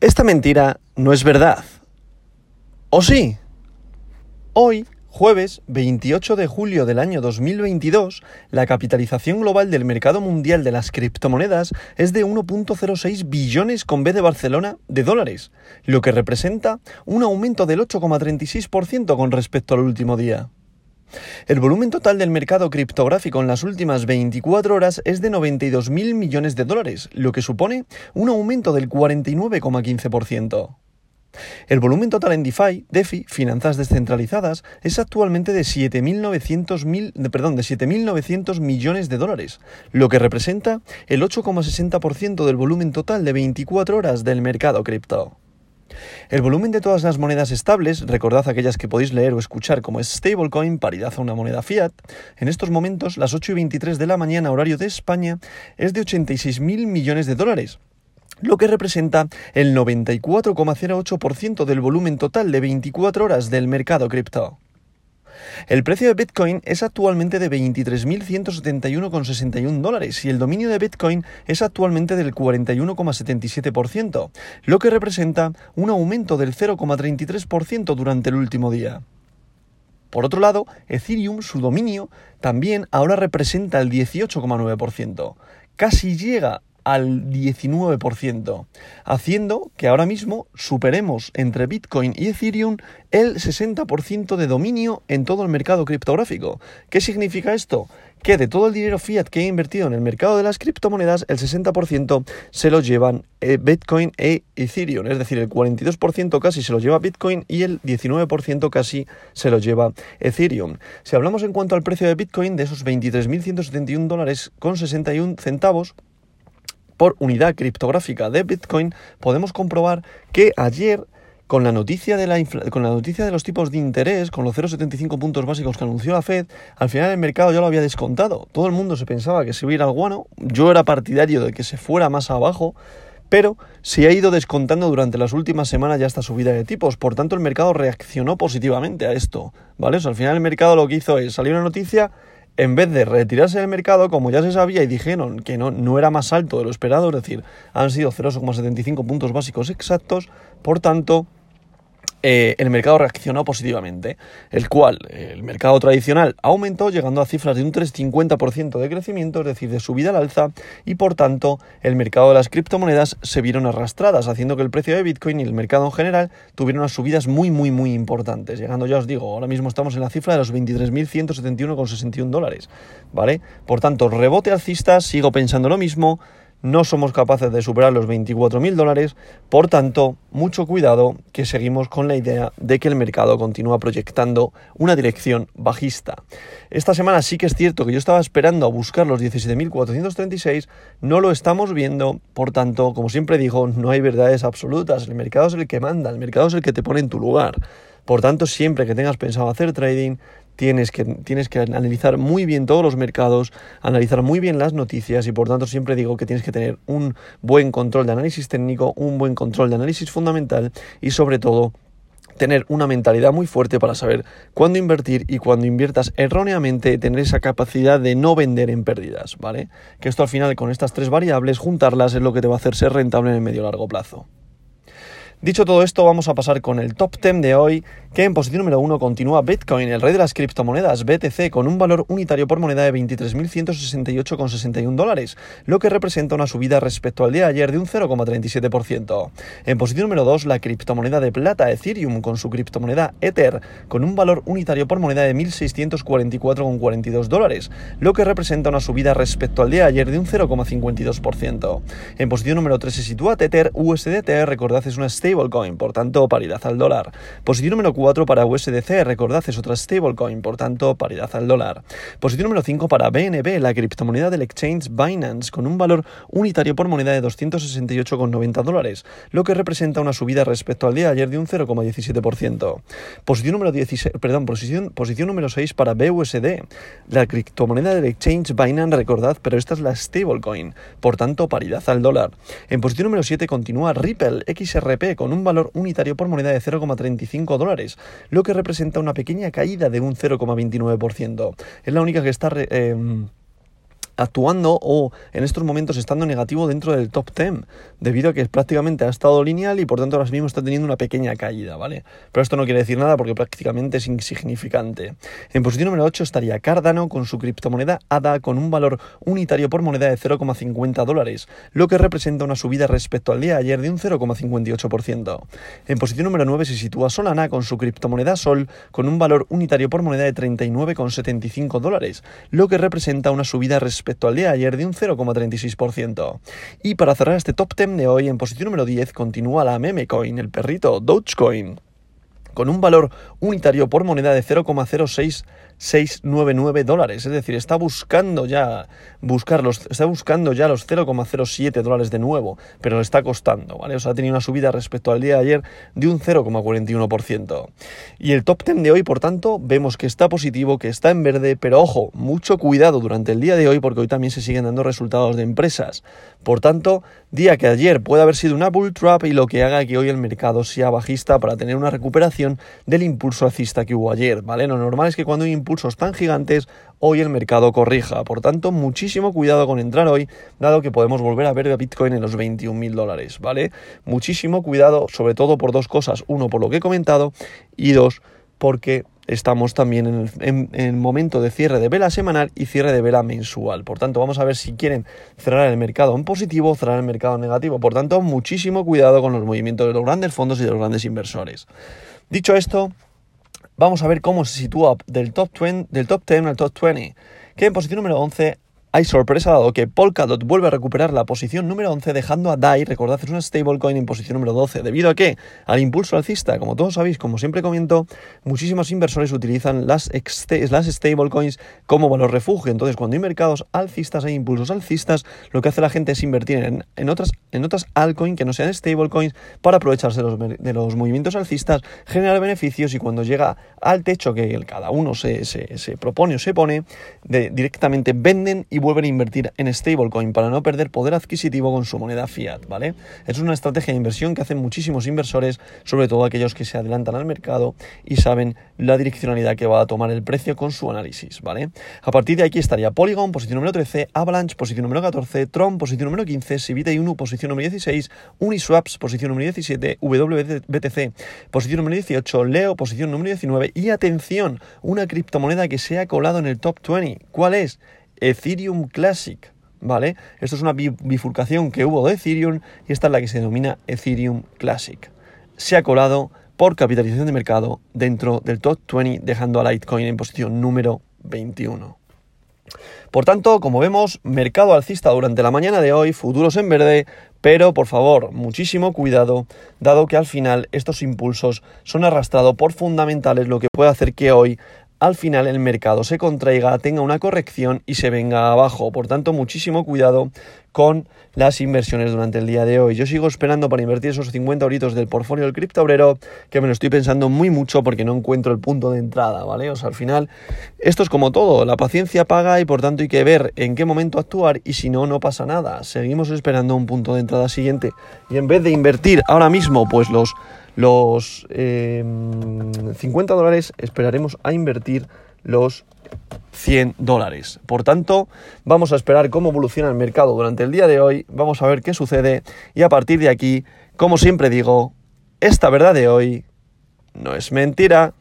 Esta mentira no es verdad. ¿O sí? Hoy, jueves 28 de julio del año 2022, la capitalización global del mercado mundial de las criptomonedas es de 1.06 billones con B de Barcelona de dólares, lo que representa un aumento del 8,36% con respecto al último día. El volumen total del mercado criptográfico en las últimas 24 horas es de 92.000 millones de dólares, lo que supone un aumento del 49,15%. El volumen total en DeFi, DeFi, finanzas descentralizadas, es actualmente de 7.900 perdón, de 7.900 millones de dólares, lo que representa el 8,60% del volumen total de 24 horas del mercado cripto. El volumen de todas las monedas estables, recordad aquellas que podéis leer o escuchar como stablecoin, paridad a una moneda fiat, en estos momentos, las 8 y 23 de la mañana, horario de España, es de 86.000 millones de dólares, lo que representa el 94,08% del volumen total de 24 horas del mercado cripto. El precio de Bitcoin es actualmente de 23.171,61 dólares y el dominio de Bitcoin es actualmente del 41,77%, lo que representa un aumento del 0,33% durante el último día. Por otro lado, Ethereum, su dominio, también ahora representa el 18,9%. Casi llega al 19%, haciendo que ahora mismo superemos entre Bitcoin y Ethereum el 60% de dominio en todo el mercado criptográfico. ¿Qué significa esto? Que de todo el dinero fiat que he invertido en el mercado de las criptomonedas, el 60% se lo llevan eh, Bitcoin e Ethereum, es decir, el 42% casi se lo lleva Bitcoin y el 19% casi se lo lleva Ethereum. Si hablamos en cuanto al precio de Bitcoin, de esos 23.171 dólares con 61 centavos, por unidad criptográfica de Bitcoin, podemos comprobar que ayer con la noticia de la con la noticia de los tipos de interés, con los 0,75 puntos básicos que anunció la Fed, al final el mercado ya lo había descontado. Todo el mundo se pensaba que se iba a ir al guano. Yo era partidario de que se fuera más abajo, pero se ha ido descontando durante las últimas semanas ya esta subida de tipos. Por tanto, el mercado reaccionó positivamente a esto, ¿vale? Al final el mercado lo que hizo es salir una noticia en vez de retirarse del mercado, como ya se sabía y dijeron que no, no era más alto de lo esperado, es decir, han sido 0,75 puntos básicos exactos, por tanto, eh, el mercado reaccionó positivamente, el cual el mercado tradicional aumentó llegando a cifras de un 350% de crecimiento, es decir, de subida al alza, y por tanto el mercado de las criptomonedas se vieron arrastradas, haciendo que el precio de Bitcoin y el mercado en general tuvieran unas subidas muy, muy, muy importantes, llegando, ya os digo, ahora mismo estamos en la cifra de los 23.171,61 dólares, ¿vale? Por tanto, rebote alcista, sigo pensando lo mismo, no somos capaces de superar los 24.000 dólares, por tanto, mucho cuidado que seguimos con la idea de que el mercado continúa proyectando una dirección bajista. Esta semana sí que es cierto que yo estaba esperando a buscar los 17.436, no lo estamos viendo, por tanto, como siempre digo, no hay verdades absolutas, el mercado es el que manda, el mercado es el que te pone en tu lugar. Por tanto, siempre que tengas pensado hacer trading, tienes que, tienes que analizar muy bien todos los mercados, analizar muy bien las noticias y por tanto siempre digo que tienes que tener un buen control de análisis técnico, un buen control de análisis fundamental y sobre todo tener una mentalidad muy fuerte para saber cuándo invertir y cuando inviertas erróneamente tener esa capacidad de no vender en pérdidas, ¿vale? Que esto al final con estas tres variables juntarlas es lo que te va a hacer ser rentable en el medio largo plazo. Dicho todo esto, vamos a pasar con el top 10 de hoy, que en posición número 1 continúa Bitcoin, el rey de las criptomonedas, BTC, con un valor unitario por moneda de 23.168,61 dólares, lo que representa una subida respecto al día de ayer de un 0,37%. En posición número 2, la criptomoneda de plata, Ethereum, con su criptomoneda Ether, con un valor unitario por moneda de 1.644,42 dólares, lo que representa una subida respecto al día de ayer de un 0,52%. En posición número 3 se sitúa Tether USDT, recordad es una stablecoin, por tanto paridad al dólar. Posición número 4 para USDC, recordad es otra stablecoin, por tanto paridad al dólar. Posición número 5 para BNB, la criptomoneda del exchange Binance, con un valor unitario por moneda de 268,90 dólares, lo que representa una subida respecto al día de ayer de un 0,17%. Posición número 16, perdón, posición, posición número 6 para BUSD, la criptomoneda del exchange Binance, recordad, pero esta es la stablecoin, por tanto paridad al dólar. En posición número 7 continúa Ripple XRP con un valor unitario por moneda de 0,35 dólares, lo que representa una pequeña caída de un 0,29%. Es la única que está... Em, actuando o en estos momentos estando negativo dentro del top 10. debido a que prácticamente ha estado lineal y por tanto ahora mismo está teniendo una pequeña caída, ¿vale? Pero esto no quiere decir nada porque prácticamente es insignificante. En posición número 8 estaría Cardano con su criptomoneda ADA con un valor unitario por moneda de 0,50 dólares, lo que representa una subida respecto al día de ayer de un 0,58%. En posición número 9 se sitúa Solana con su criptomoneda Sol con un valor unitario por moneda de 39,75 dólares, lo que representa una subida respecto al día de ayer de un 0,36%. Y para cerrar este top 10 de hoy, en posición número 10 continúa la meme coin, el perrito Dogecoin con un valor unitario por moneda de 0,06 699 dólares. Es decir, está buscando ya buscarlos, está buscando ya los 0,07 dólares de nuevo, pero le está costando, ¿vale? O sea, ha tenido una subida respecto al día de ayer de un 0,41%. Y el top 10 de hoy, por tanto, vemos que está positivo, que está en verde, pero ojo, mucho cuidado durante el día de hoy porque hoy también se siguen dando resultados de empresas. Por tanto, día que ayer puede haber sido una bull trap y lo que haga que hoy el mercado sea bajista para tener una recuperación del impulso alcista que hubo ayer, ¿vale? Lo normal es que cuando hay impulsos tan gigantes, hoy el mercado corrija. Por tanto, muchísimo cuidado con entrar hoy, dado que podemos volver a ver a Bitcoin en los 21.000 dólares, ¿vale? Muchísimo cuidado, sobre todo por dos cosas. Uno, por lo que he comentado, y dos, porque estamos también en el, momento de cierre de vela semanal y cierre de vela mensual. Por tanto, vamos a ver si quieren cerrar el mercado en positivo o cerrar el mercado en negativo. Por tanto, muchísimo cuidado con los movimientos de los grandes fondos y de los grandes inversores. Dicho esto, vamos a ver cómo se sitúa del top, 20, del top 10 al top 20, que en posición número 11 hay sorpresa dado que Polkadot vuelve a recuperar la posición número 11 dejando a DAI, recordad, es una stablecoin en posición número 12. ¿Debido a qué? Al impulso alcista. Como todos sabéis, como siempre comento, muchísimos inversores utilizan las, stablecoins como valor refugio. Entonces, cuando hay mercados alcistas, hay impulsos alcistas, lo que hace la gente es invertir en, otras, en otras altcoins que no sean stablecoins para aprovecharse de los, de los, movimientos alcistas, generar beneficios y cuando llega al techo que cada uno se, se, propone o se pone, directamente venden y vuelven a invertir en stablecoin para no perder poder adquisitivo con su moneda fiat, ¿vale? Es una estrategia de inversión que hacen muchísimos inversores, sobre todo aquellos que se adelantan al mercado y saben la direccionalidad que va a tomar el precio con su análisis, ¿vale? A partir de aquí estaría Polygon, posición número 13, Avalanche, posición número 14, Tron, posición número 15, Sivita Inu, posición número 16, Uniswaps, posición número 17, WBTC, posición número 18, Leo, posición número 19 y atención, una criptomoneda que se ha colado en el top 20. ¿Cuál es? Ethereum Classic, ¿vale? Esto es una bifurcación que hubo de Ethereum y esta es la que se denomina Ethereum Classic. Se ha colado por capitalización de mercado dentro del top 20, dejando a Litecoin en posición número 21. Por tanto, como vemos, mercado alcista durante la mañana de hoy, futuros en verde, pero por favor, muchísimo cuidado, dado que al final estos impulsos son arrastrados por fundamentales, lo que puede hacer que hoy al final el mercado se contraiga, tenga una corrección y se venga abajo. Por tanto, muchísimo cuidado con las inversiones durante el día de hoy. Yo sigo esperando para invertir esos 50 euritos del portfolio del criptobrero, que me lo estoy pensando muy mucho porque no encuentro el punto de entrada, ¿vale? O sea, al final, esto es como todo, la paciencia paga y por tanto hay que ver en qué momento actuar y si no, no pasa nada. Seguimos esperando un punto de entrada siguiente y en vez de invertir ahora mismo, pues los los 50 em, dólares esperaremos a invertir los 100 dólares. Por tanto, vamos a esperar cómo evoluciona el mercado durante el día de hoy, vamos a ver qué sucede y a partir de aquí, como siempre digo, esta verdad de hoy no es mentira.